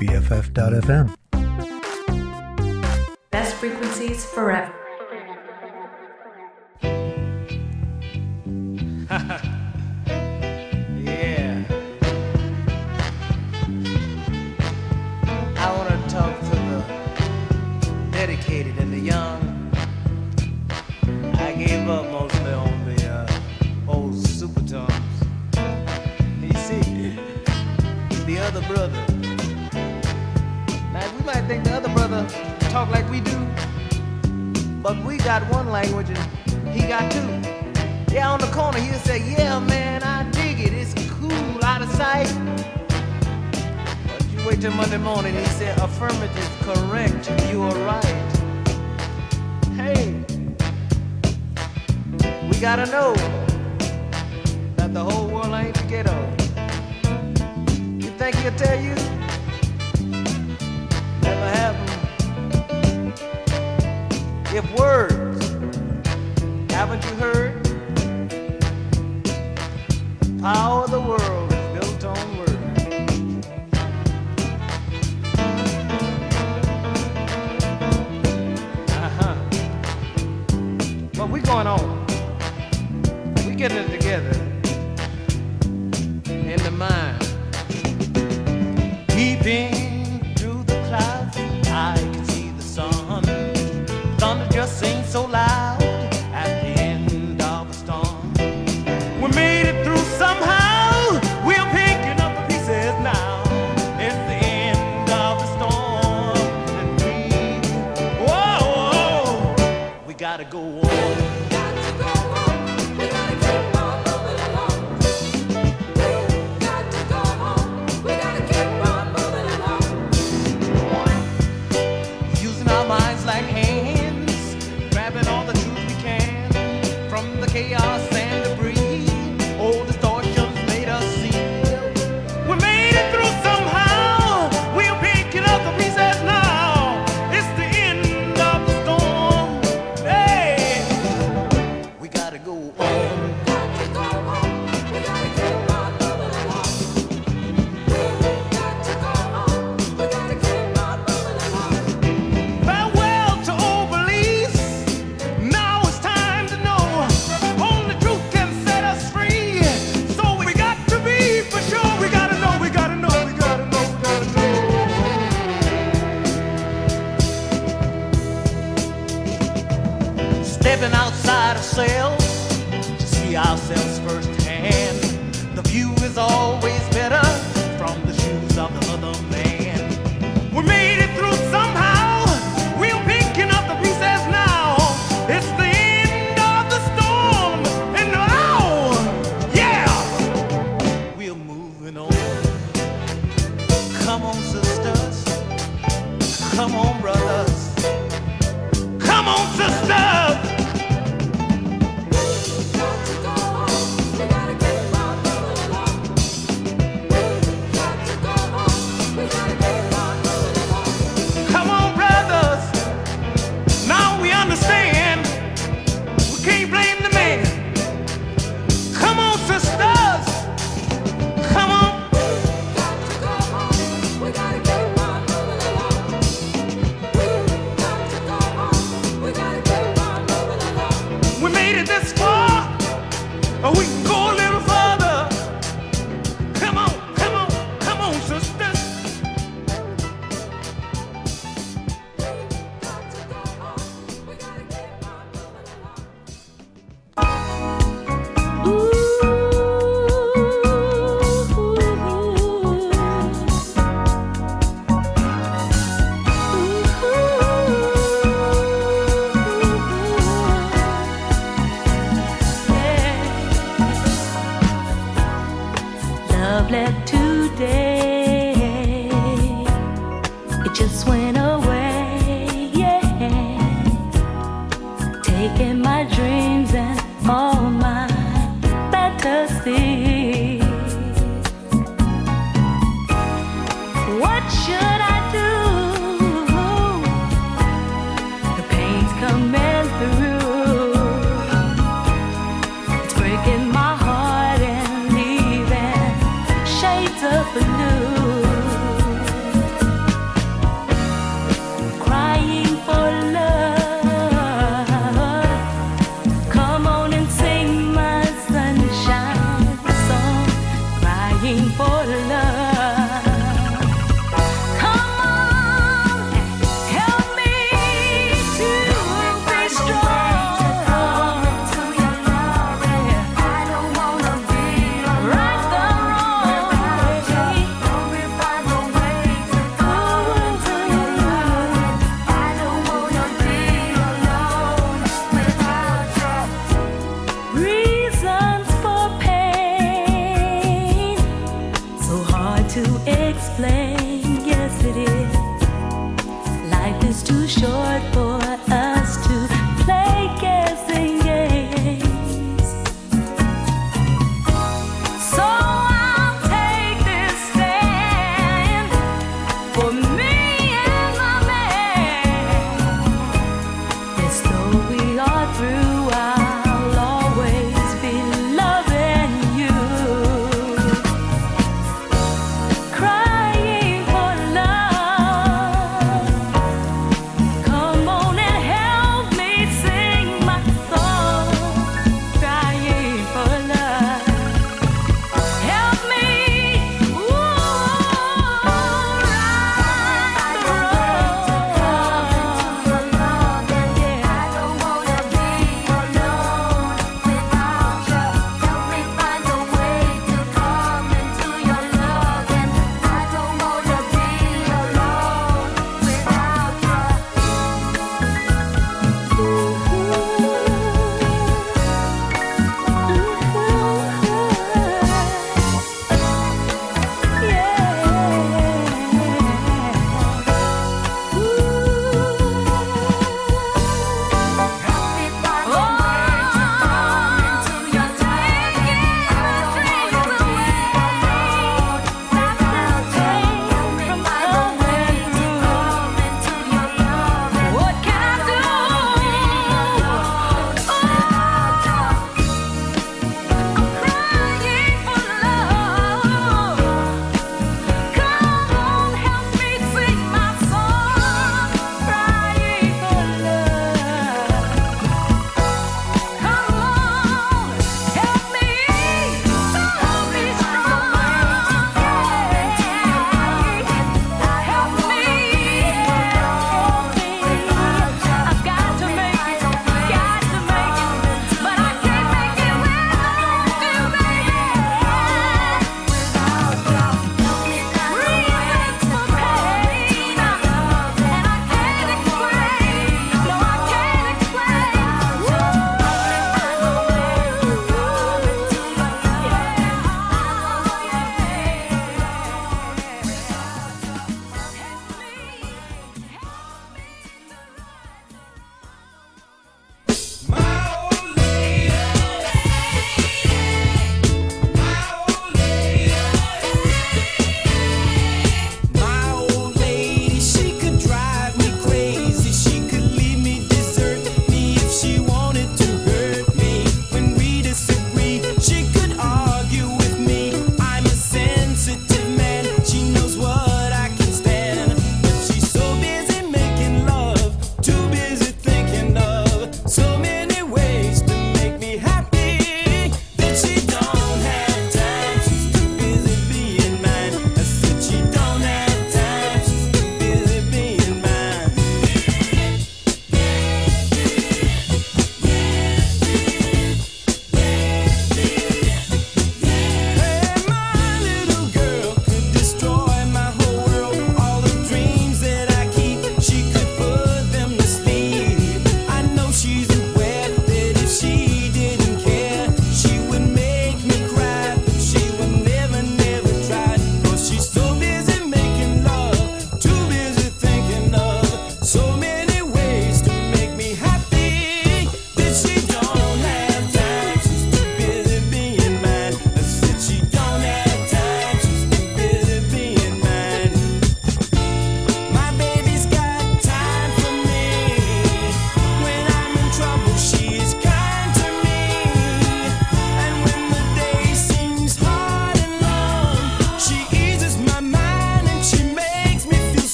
BFF.FM. Best frequencies forever. yeah. I want to talk to the dedicated and the young. I gave up mostly on the uh, old super. You see, the other brother brother talk like we do. But we got one language and he got two. Yeah, on the corner he'll say, yeah, man, I dig it. It's cool, out of sight. But you wait till Monday morning, he said, affirmative, correct, you are right. Hey, we gotta know that the whole world ain't the ghetto. You think he'll tell you? if words haven't you heard?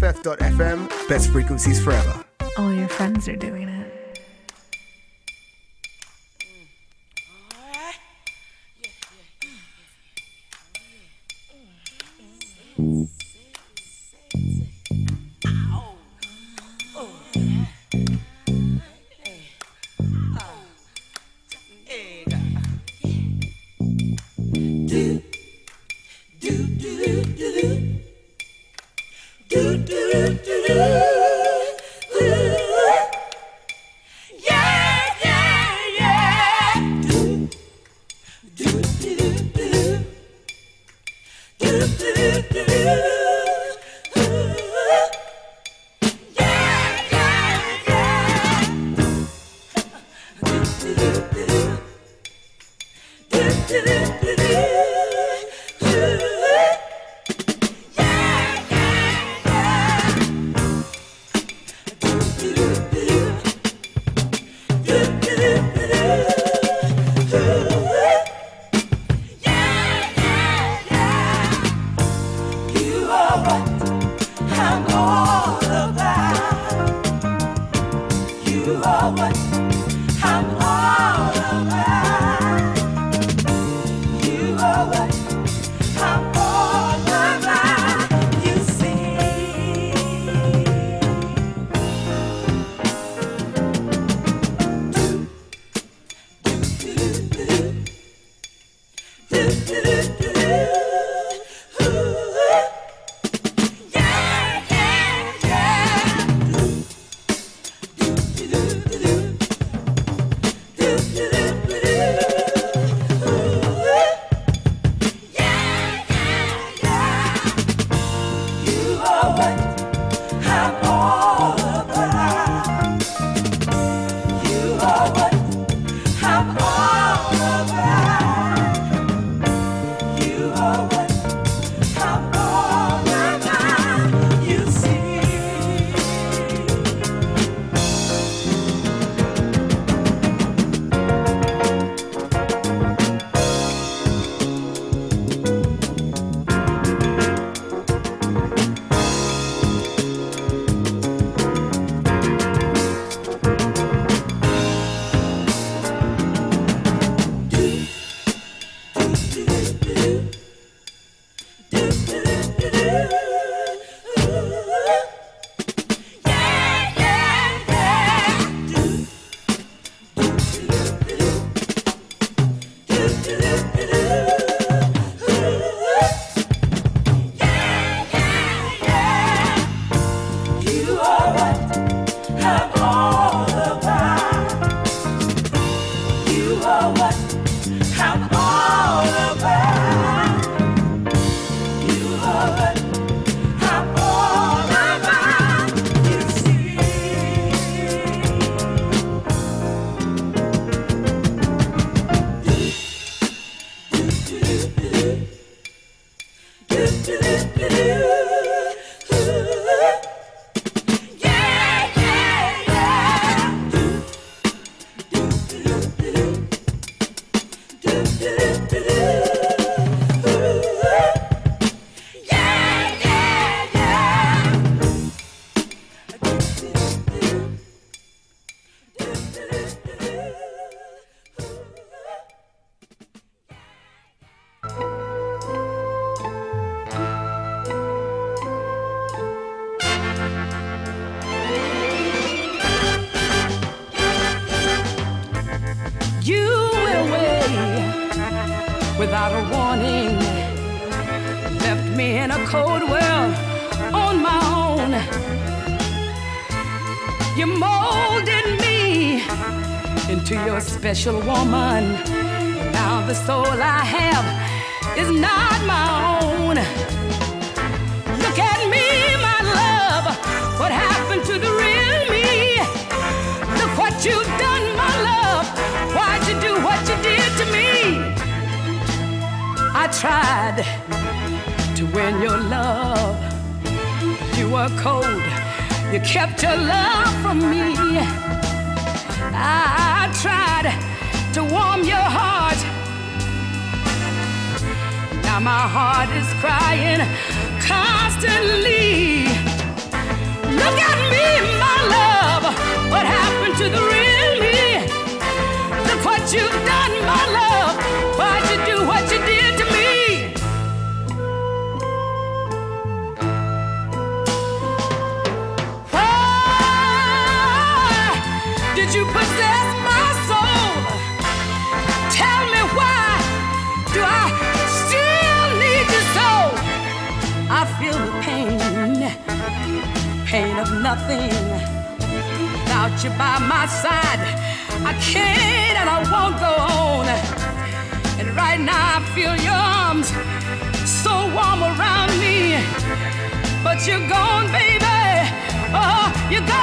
BFF.FM, best frequencies forever. All your friends are doing special woman. Now the soul I have is not my own. Look at me, my love. What happened to the real me? Look what you've done, my love. Why'd you do what you did to me? I tried to win your love. You were cold. You kept your love from me. I tried to warm your heart. Now my heart is crying constantly. Look at me, my love. What happened to the real me? Look what you've done, my love. Why'd you do what you did pain of nothing. Without you by my side, I can't and I won't go on. And right now I feel your arms so warm around me. But you're gone, baby. Oh, you're gone.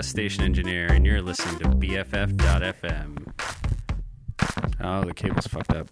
podcast station engineer, and you're listening to BFF.FM. Oh, the cable's fucked up.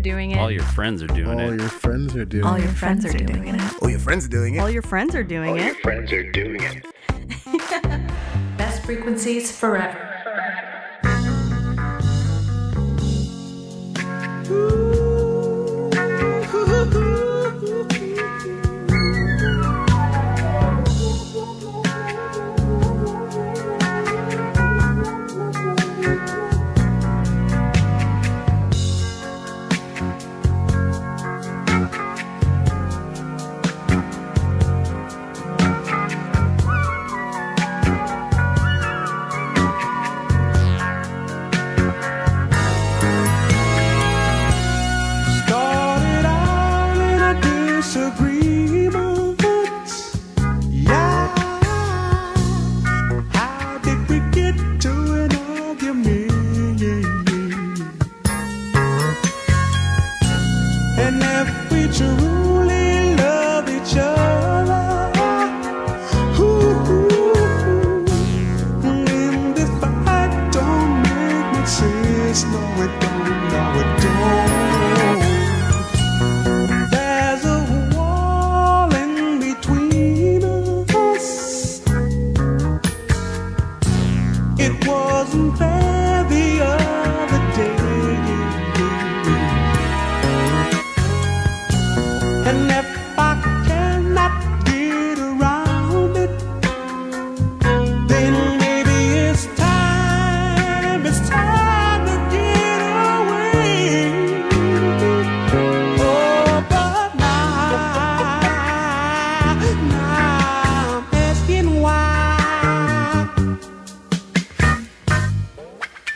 Doing it. All your friends are doing it. All it. your friends are doing it. All it. your friends are doing it. All your friends are doing it. All your friends are doing it. All your friends are doing it. Best frequencies forever.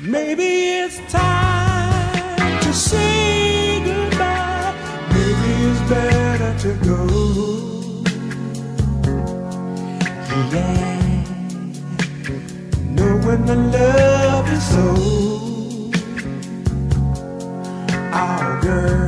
Maybe it's time to say goodbye. Maybe it's better to go. Yeah. Knowing the love is so. Our girl.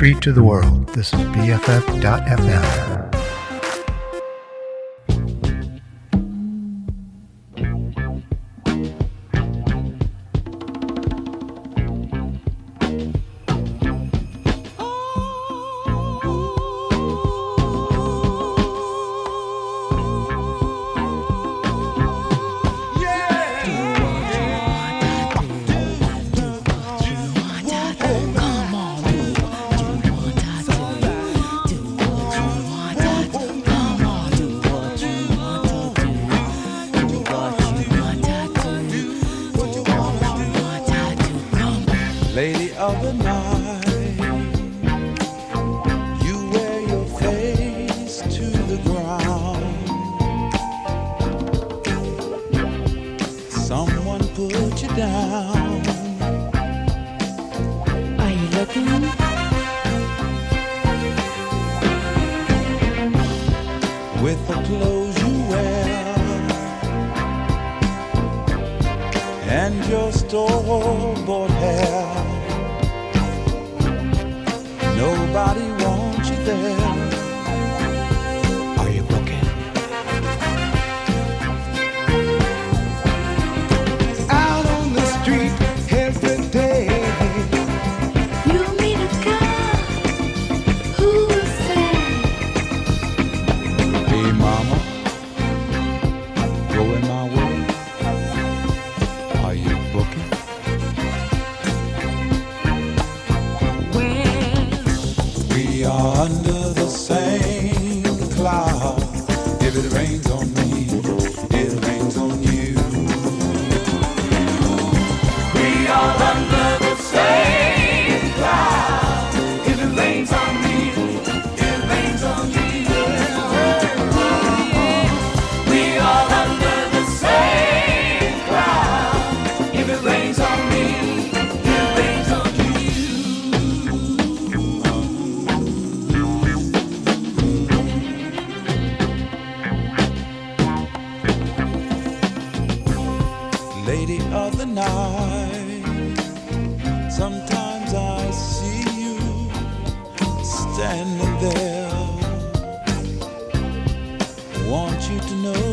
Street to the World. This is BFF.FM. you to know.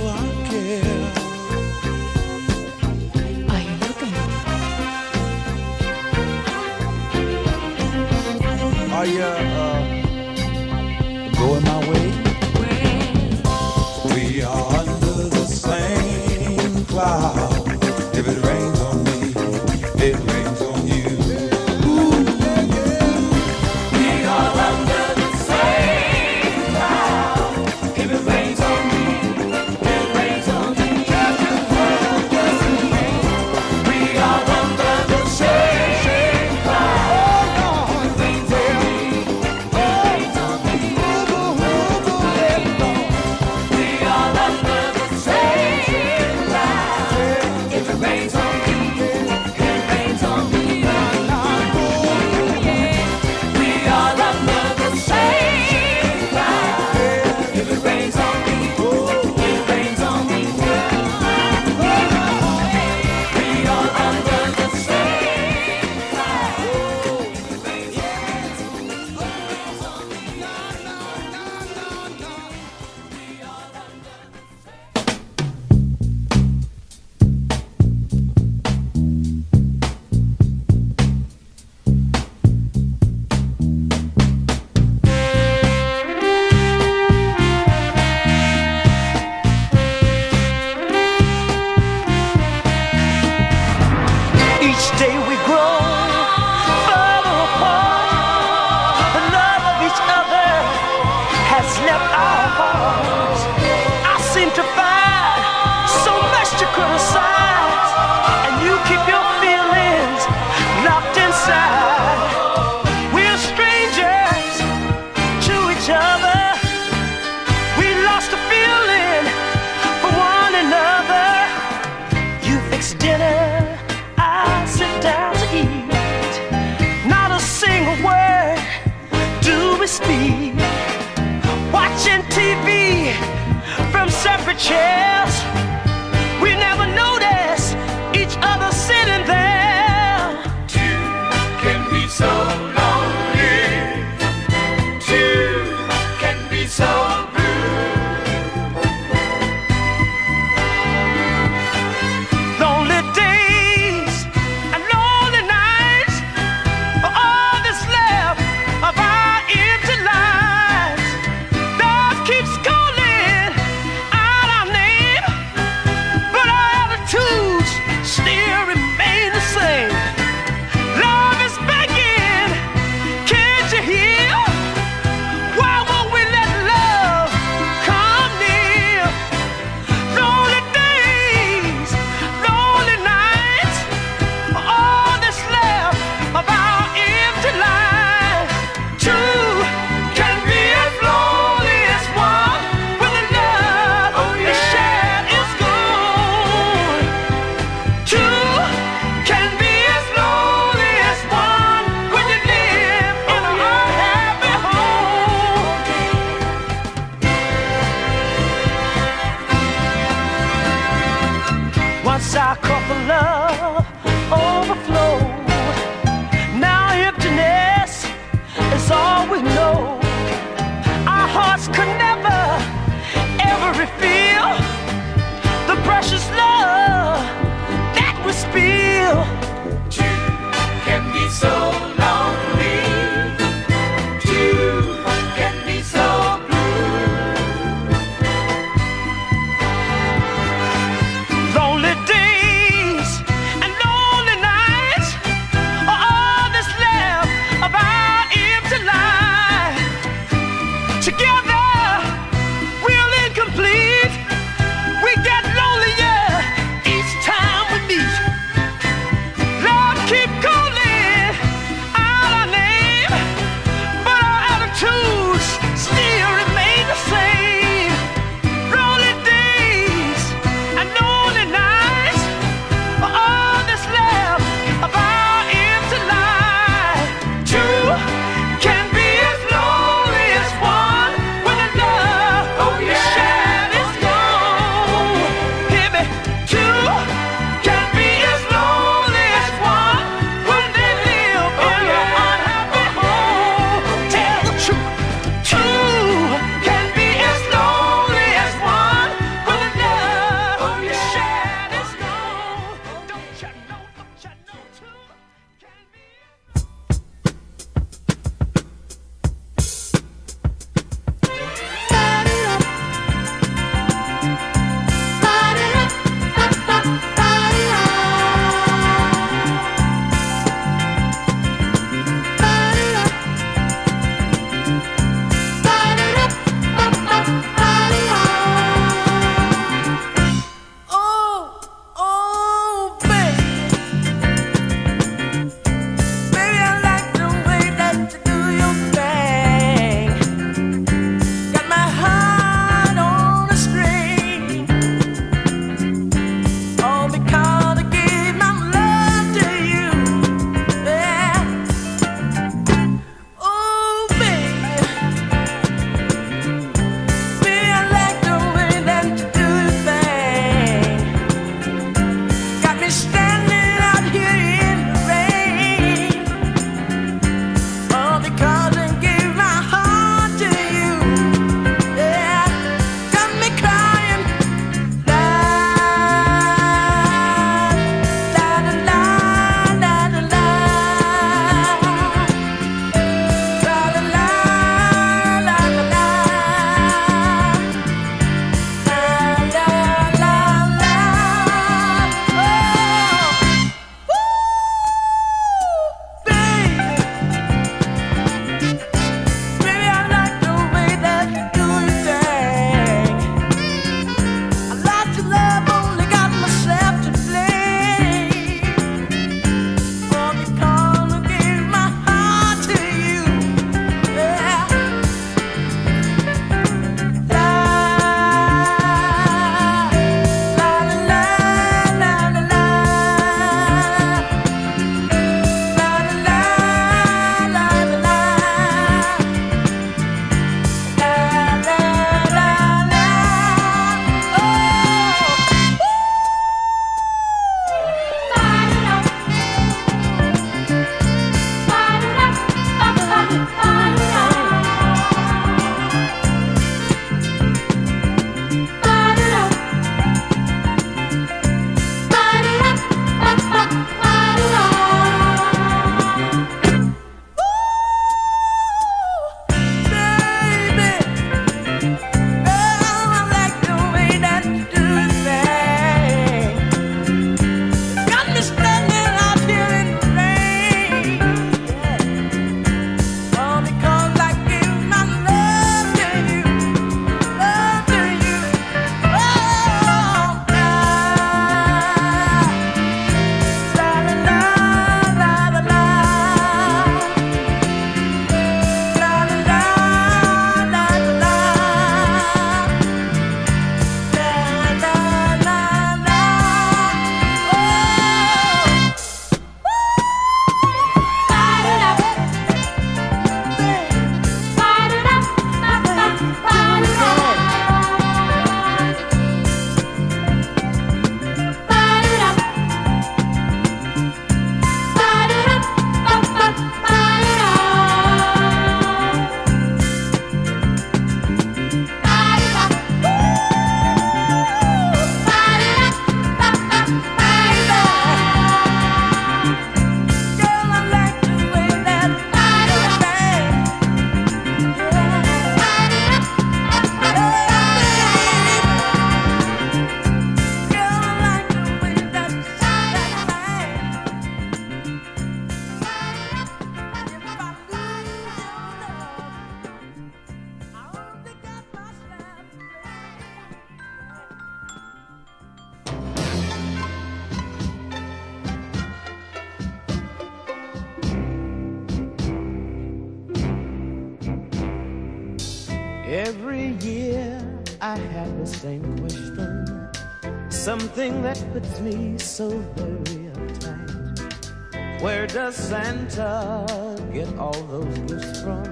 Santa get all those gifts from?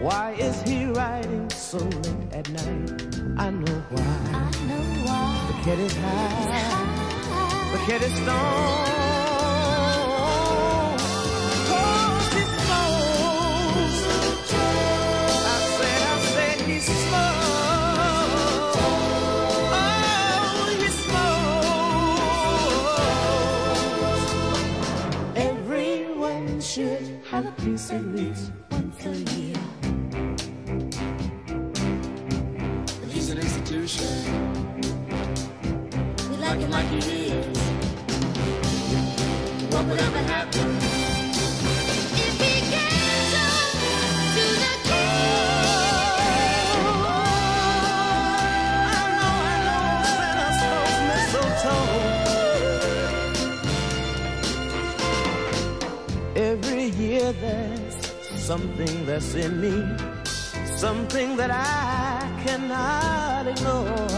Why is he riding so late at night? I know why. I know why. The cat is high. The cat is stoned. to me. darkness in me, something that I cannot ignore.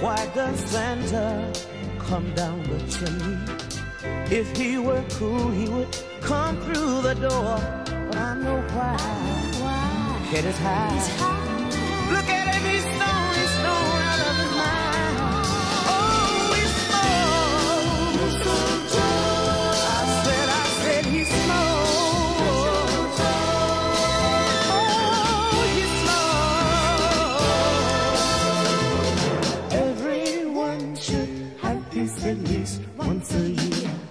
Why does Santa come down the chimney? If he were cool, he would come through the door. But I know why. I know why. Head is high. once a year.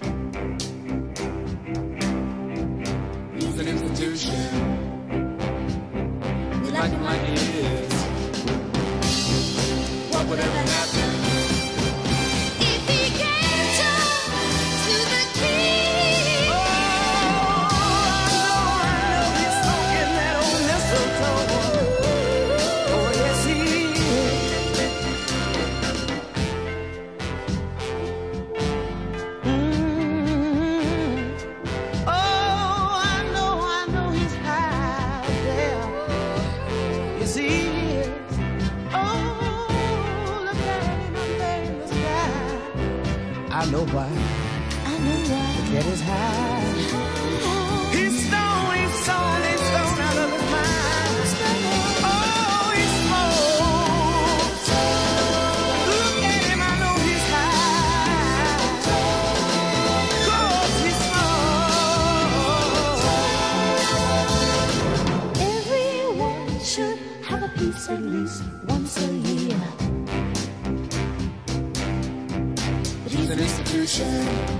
attention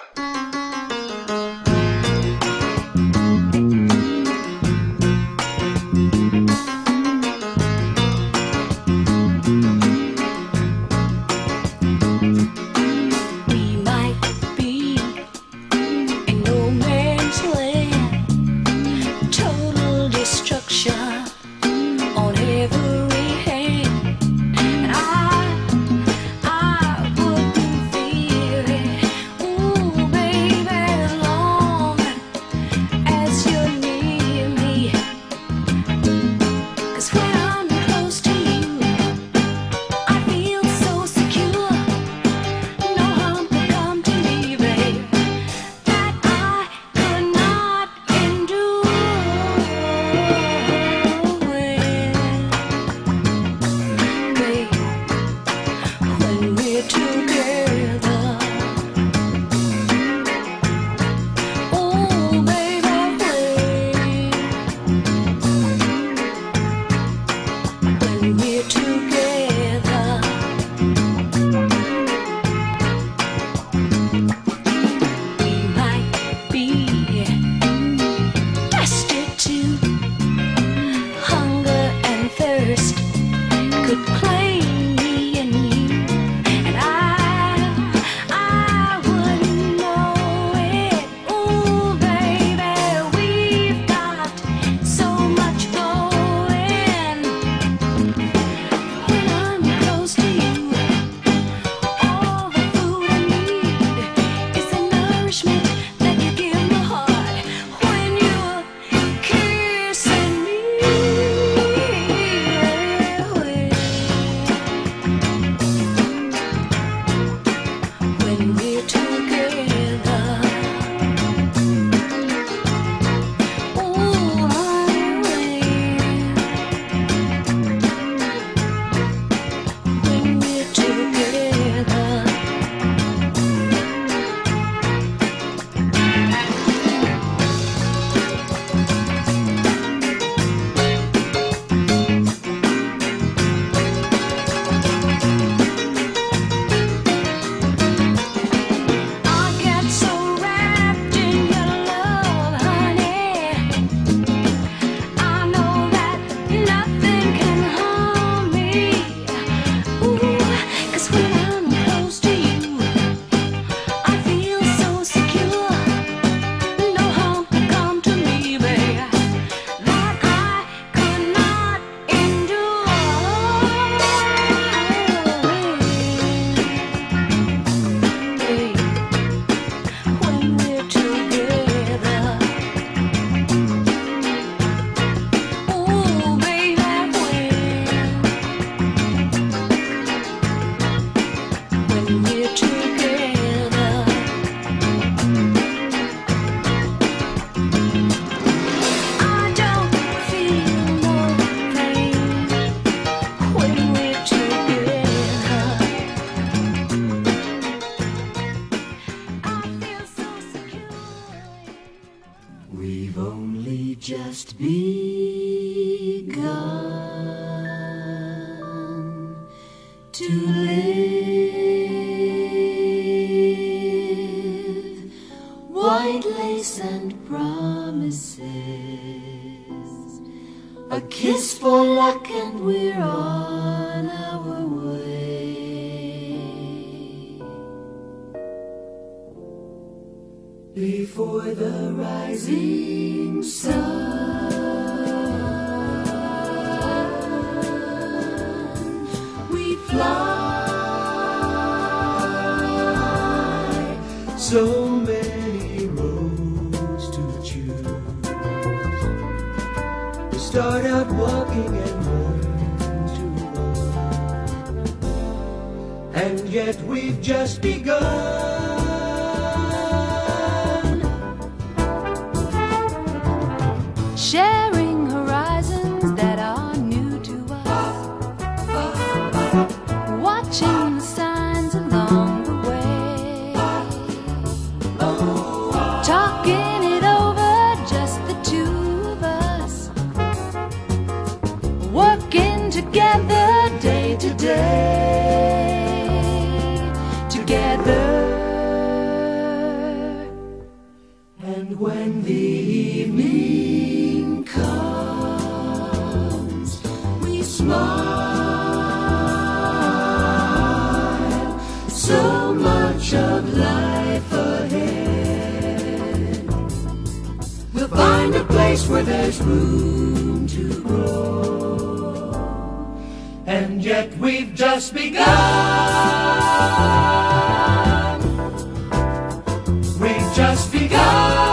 find a place where there's room to grow. And yet we've just begun. We've just begun.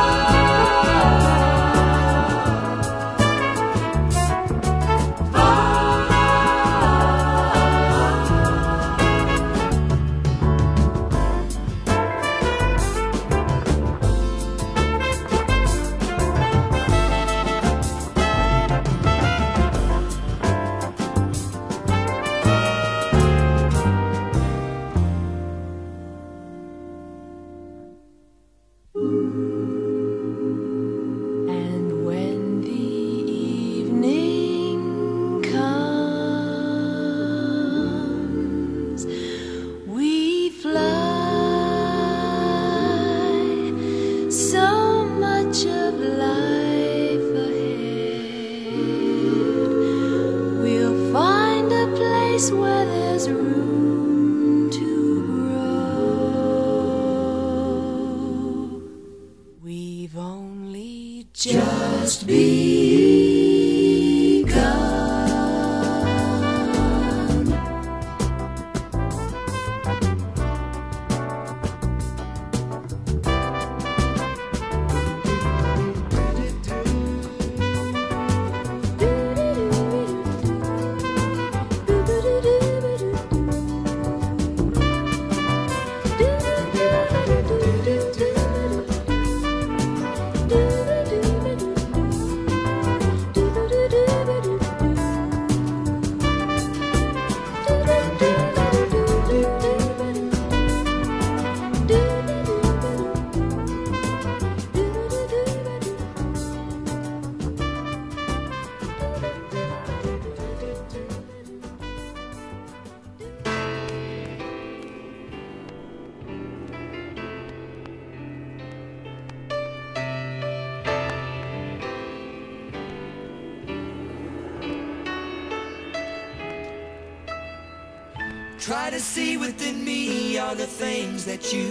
That you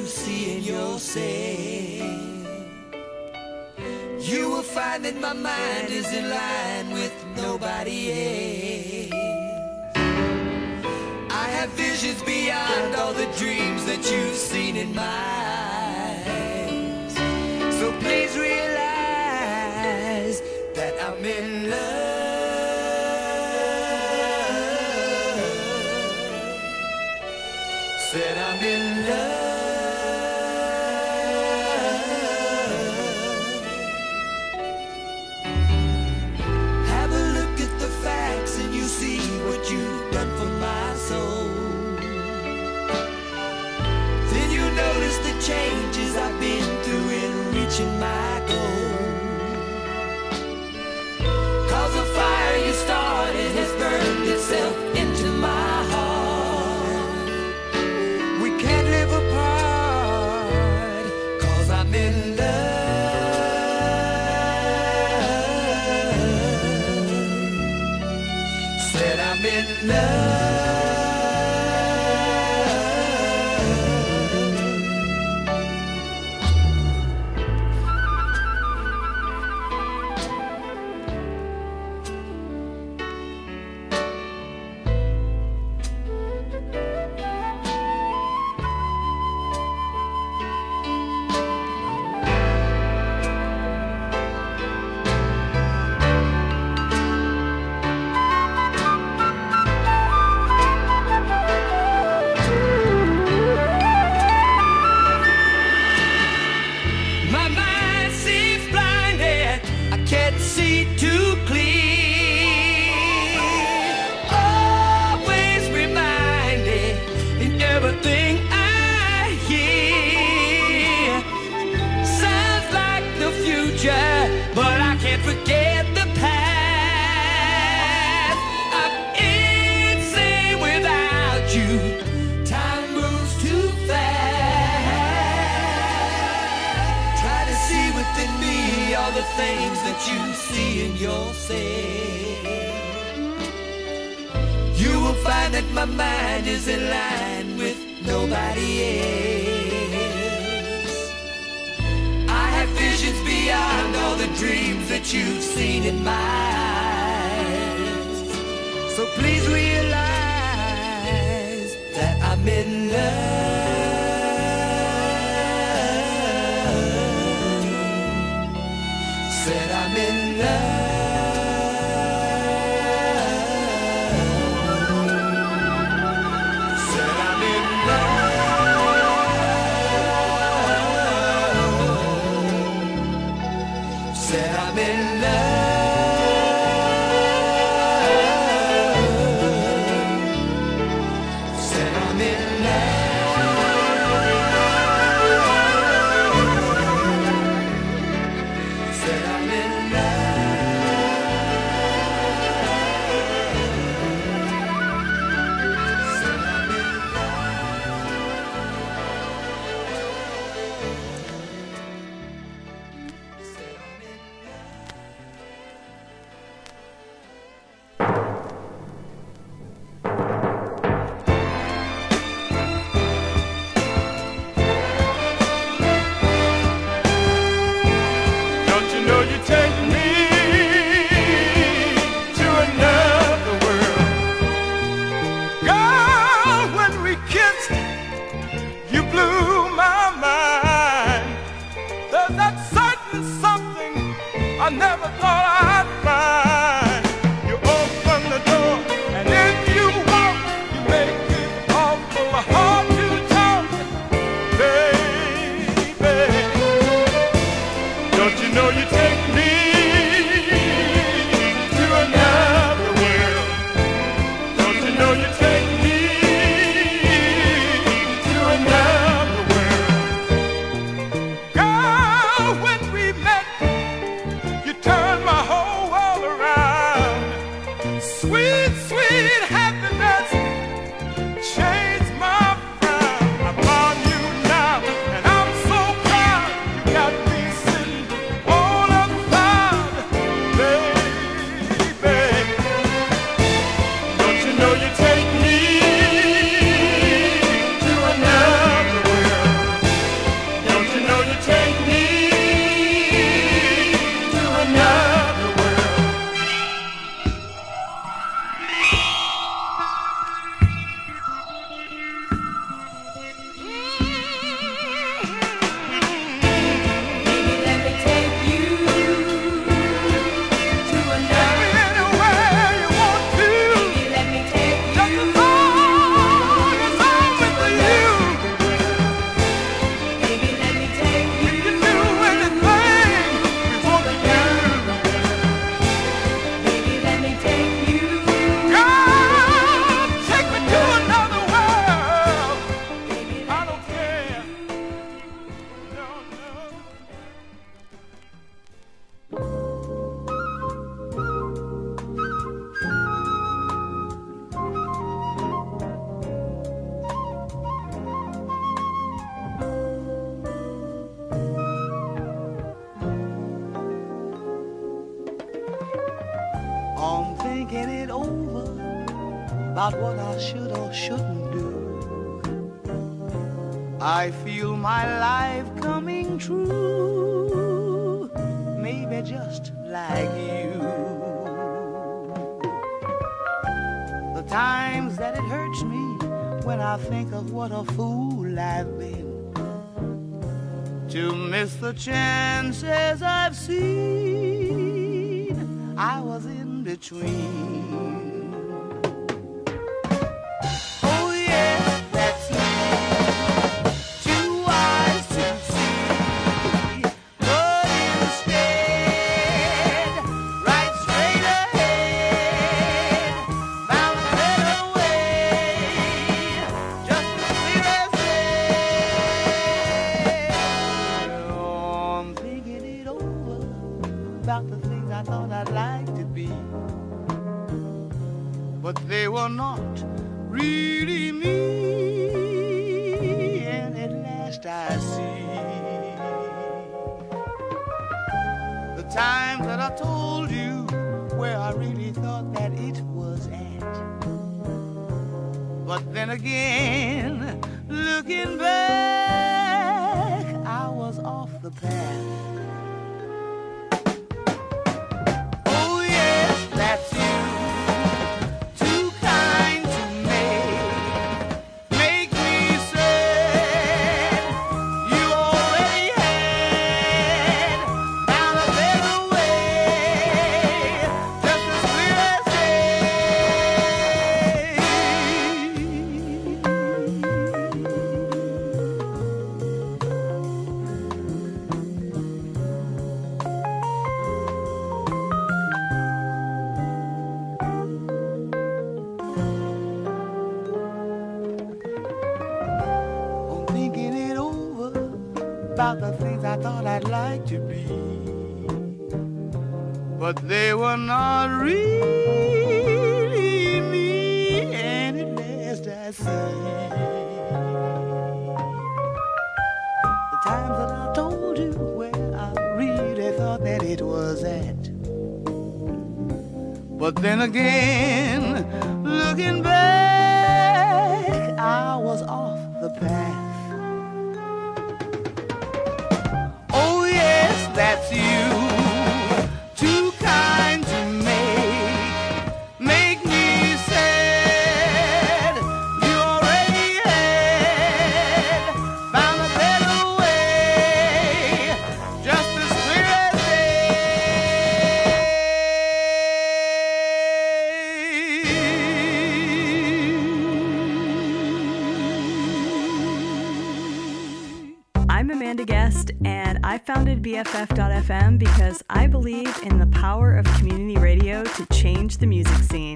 BFF.FM because I believe in the power of community radio to change the music scene.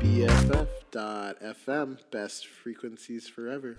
BFF.FM, best frequencies forever.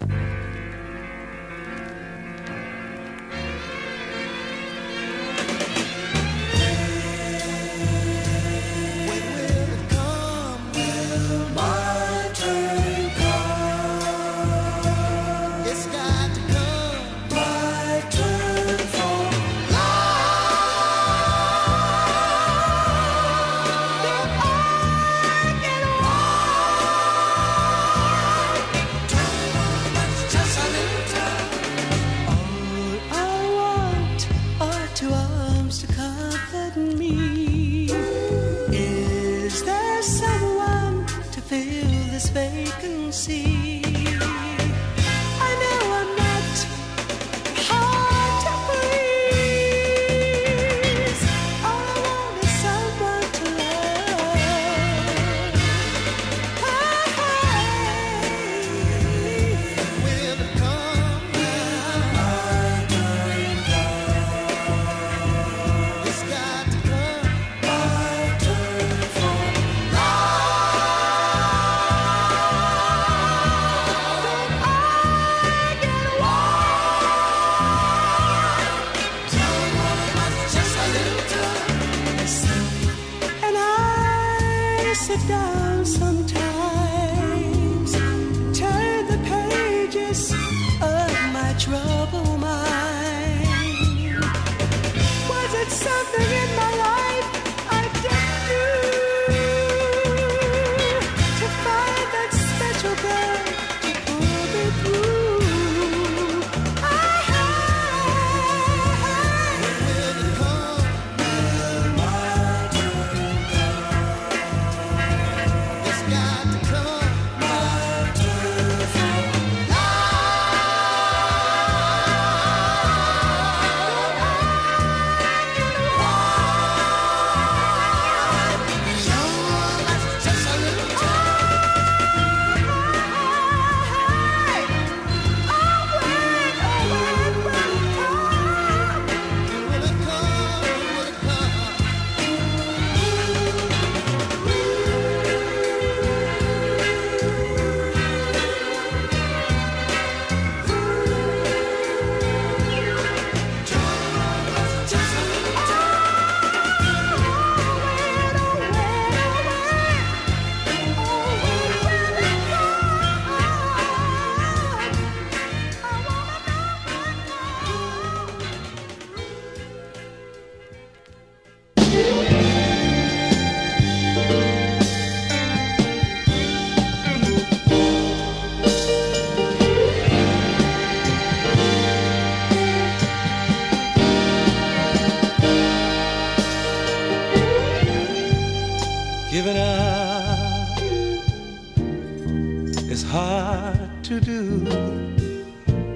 Is hard to do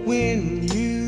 when you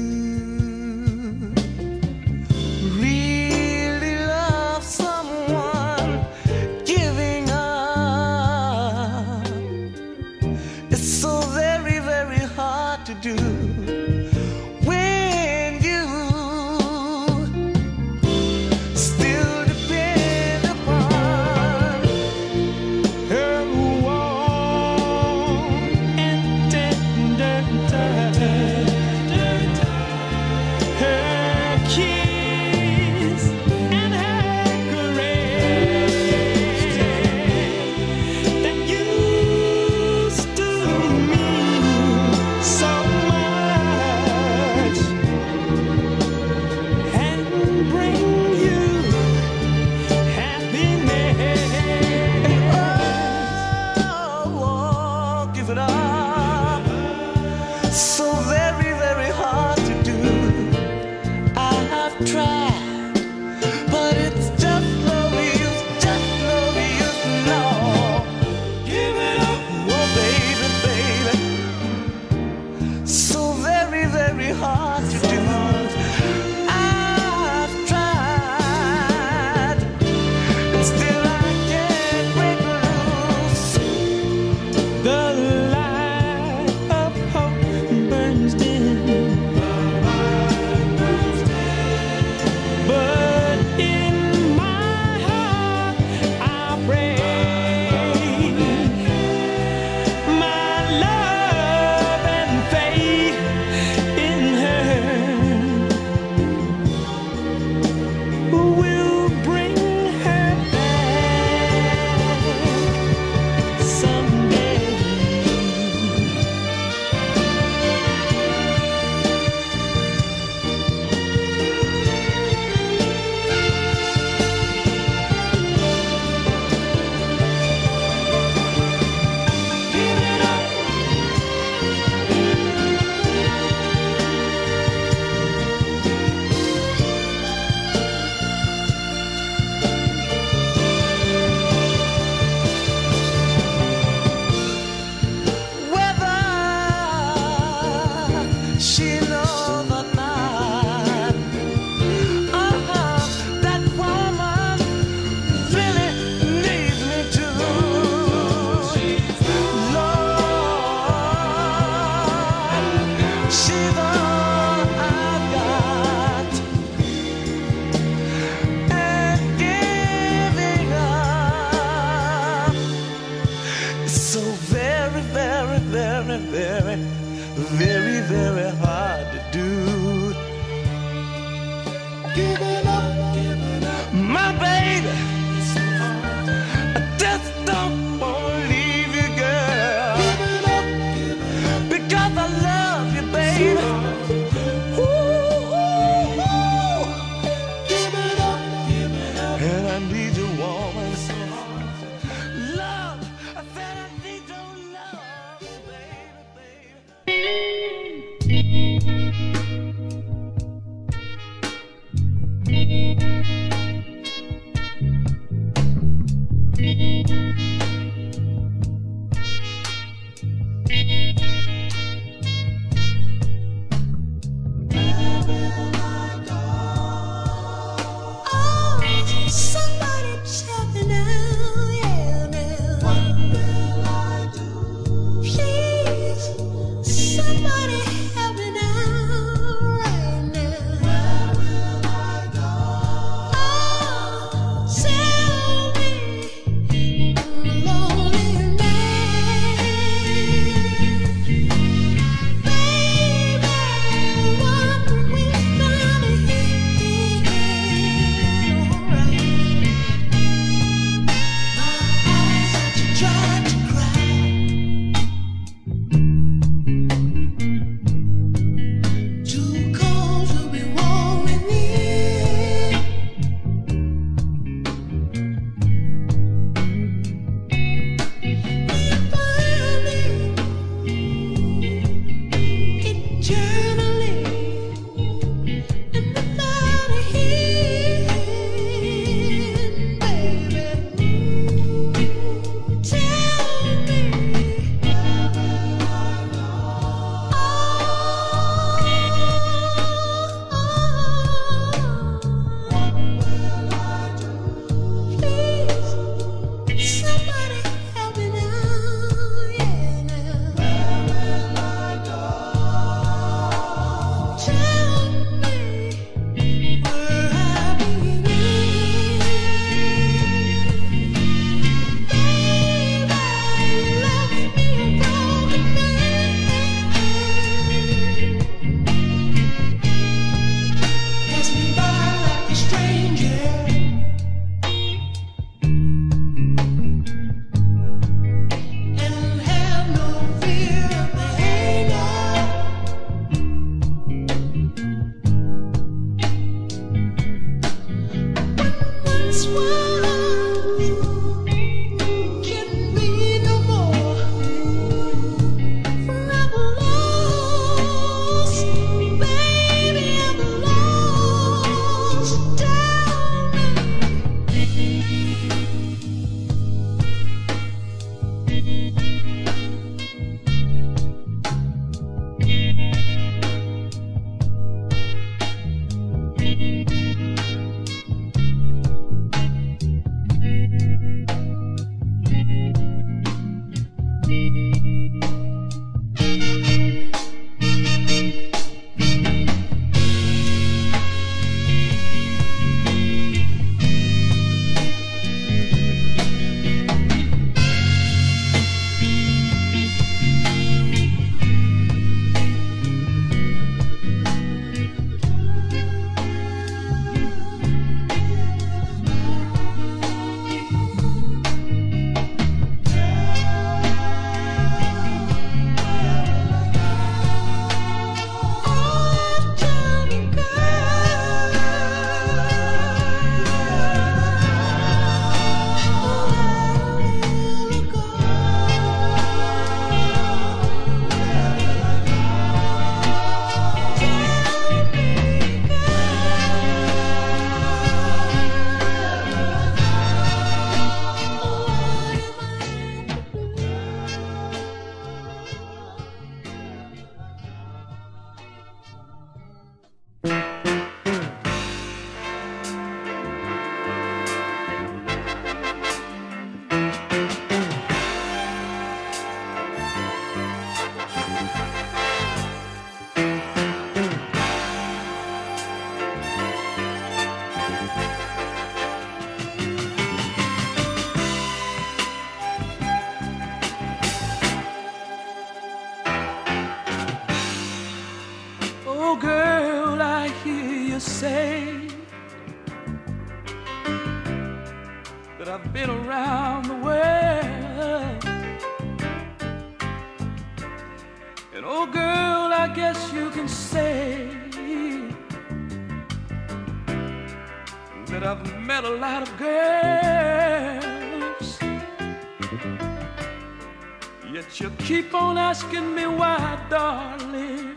on asking me why, darling.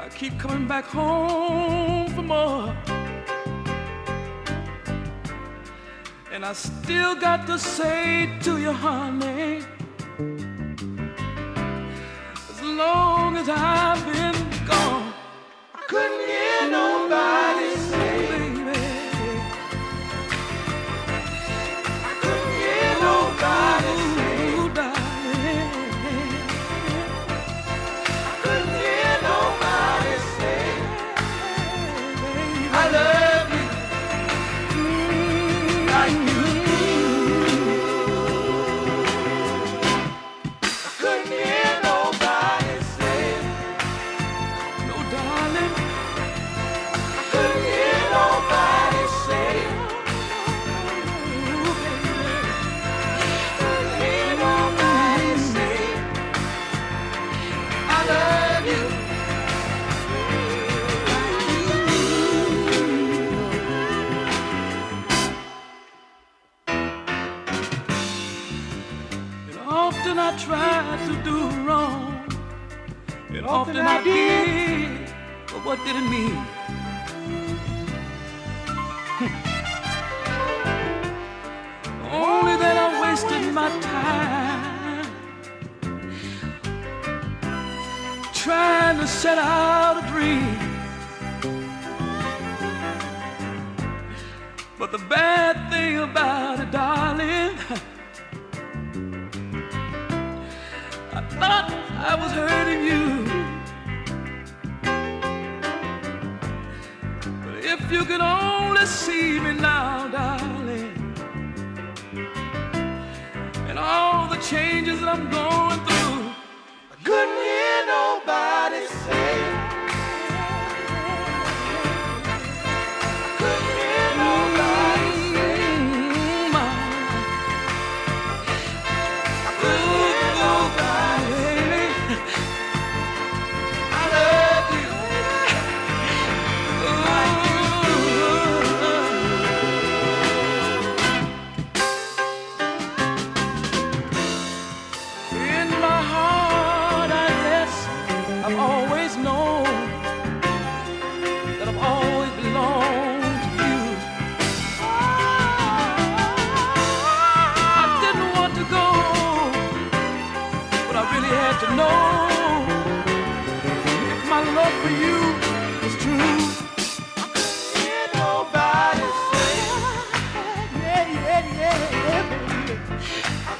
I keep coming back home for more. And I still got to say to you, honey.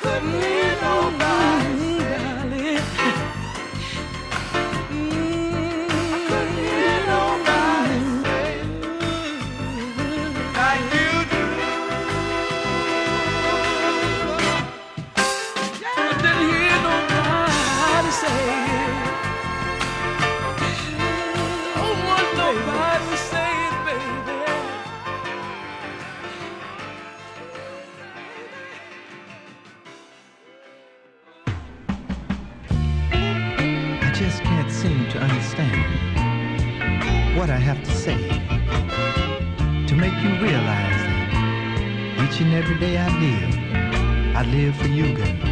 couldn't. Live for you, girl.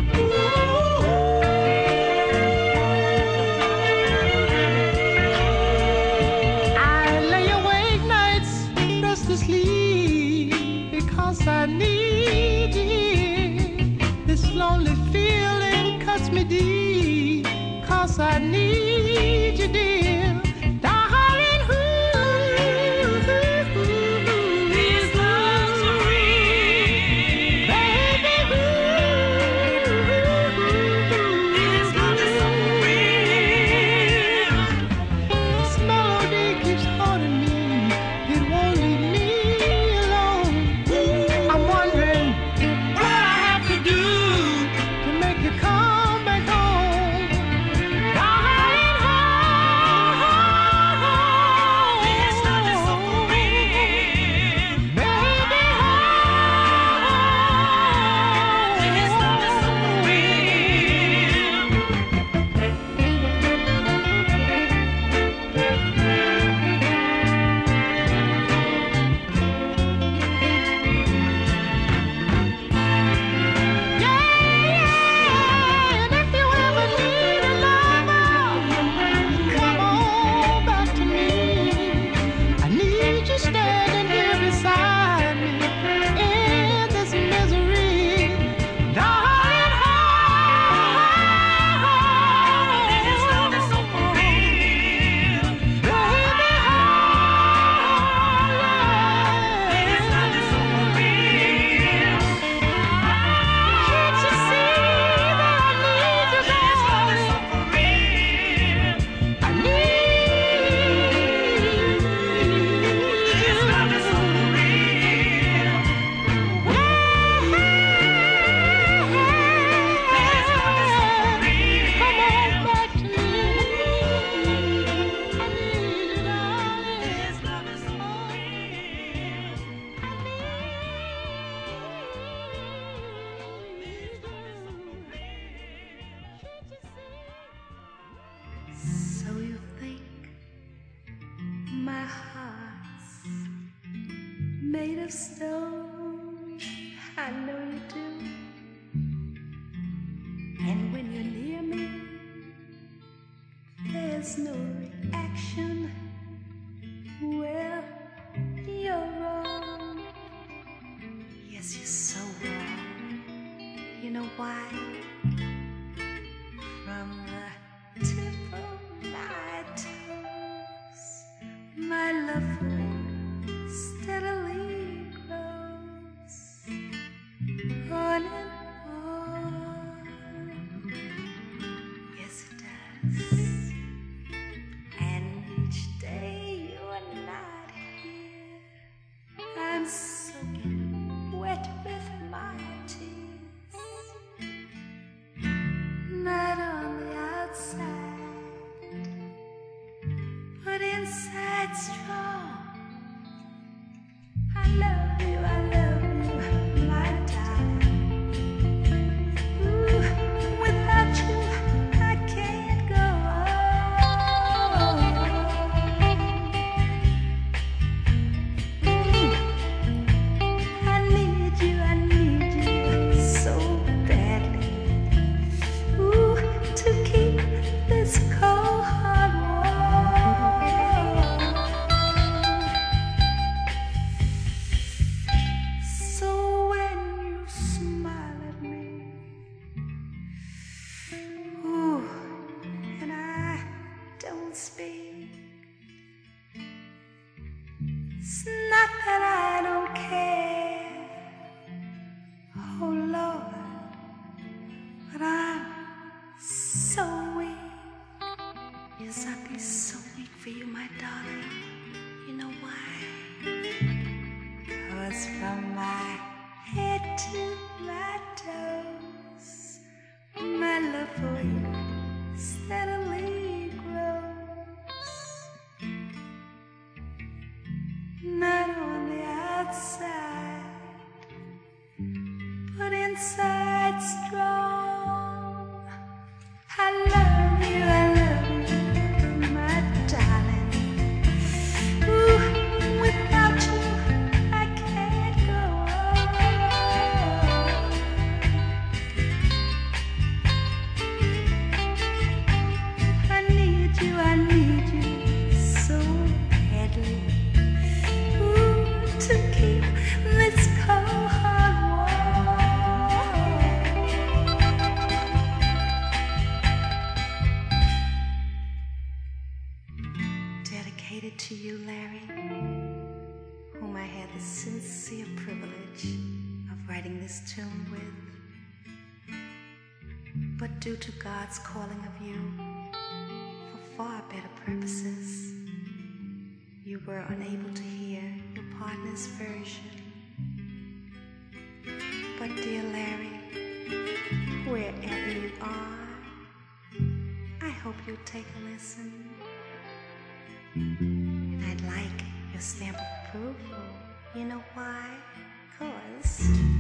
unable to hear your partner's version. But, dear Larry, wherever you are, I hope you'll take a listen. And I'd like your stamp of approval. You know why? Cause.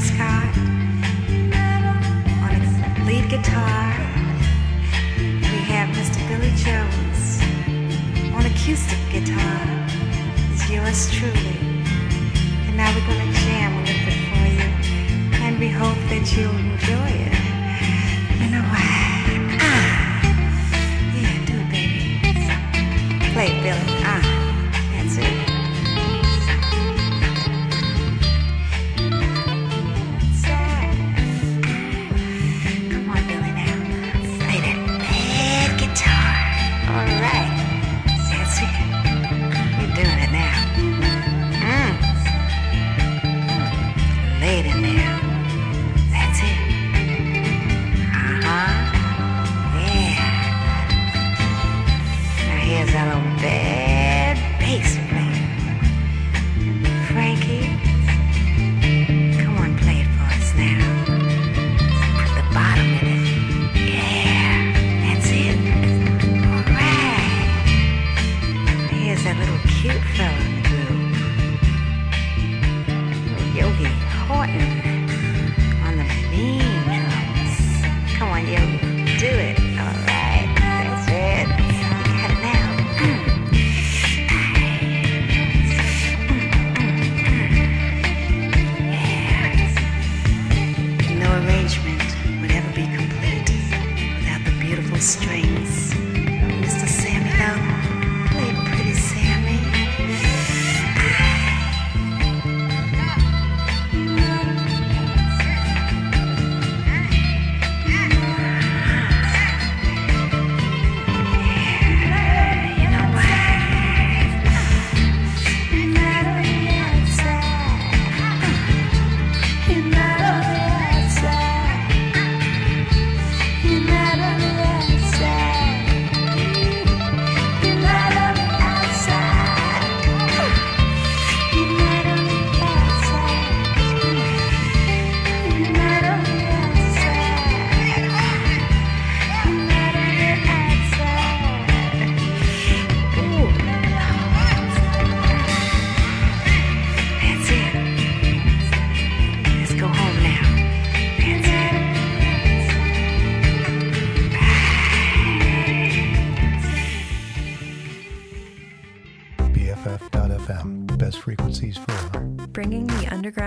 Prescott on lead guitar. We have Mr. Billy Jones on acoustic guitar. It's yours truly. And now we're going to jam a little bit for you. And we hope that you'll enjoy it.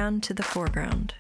background to the foreground.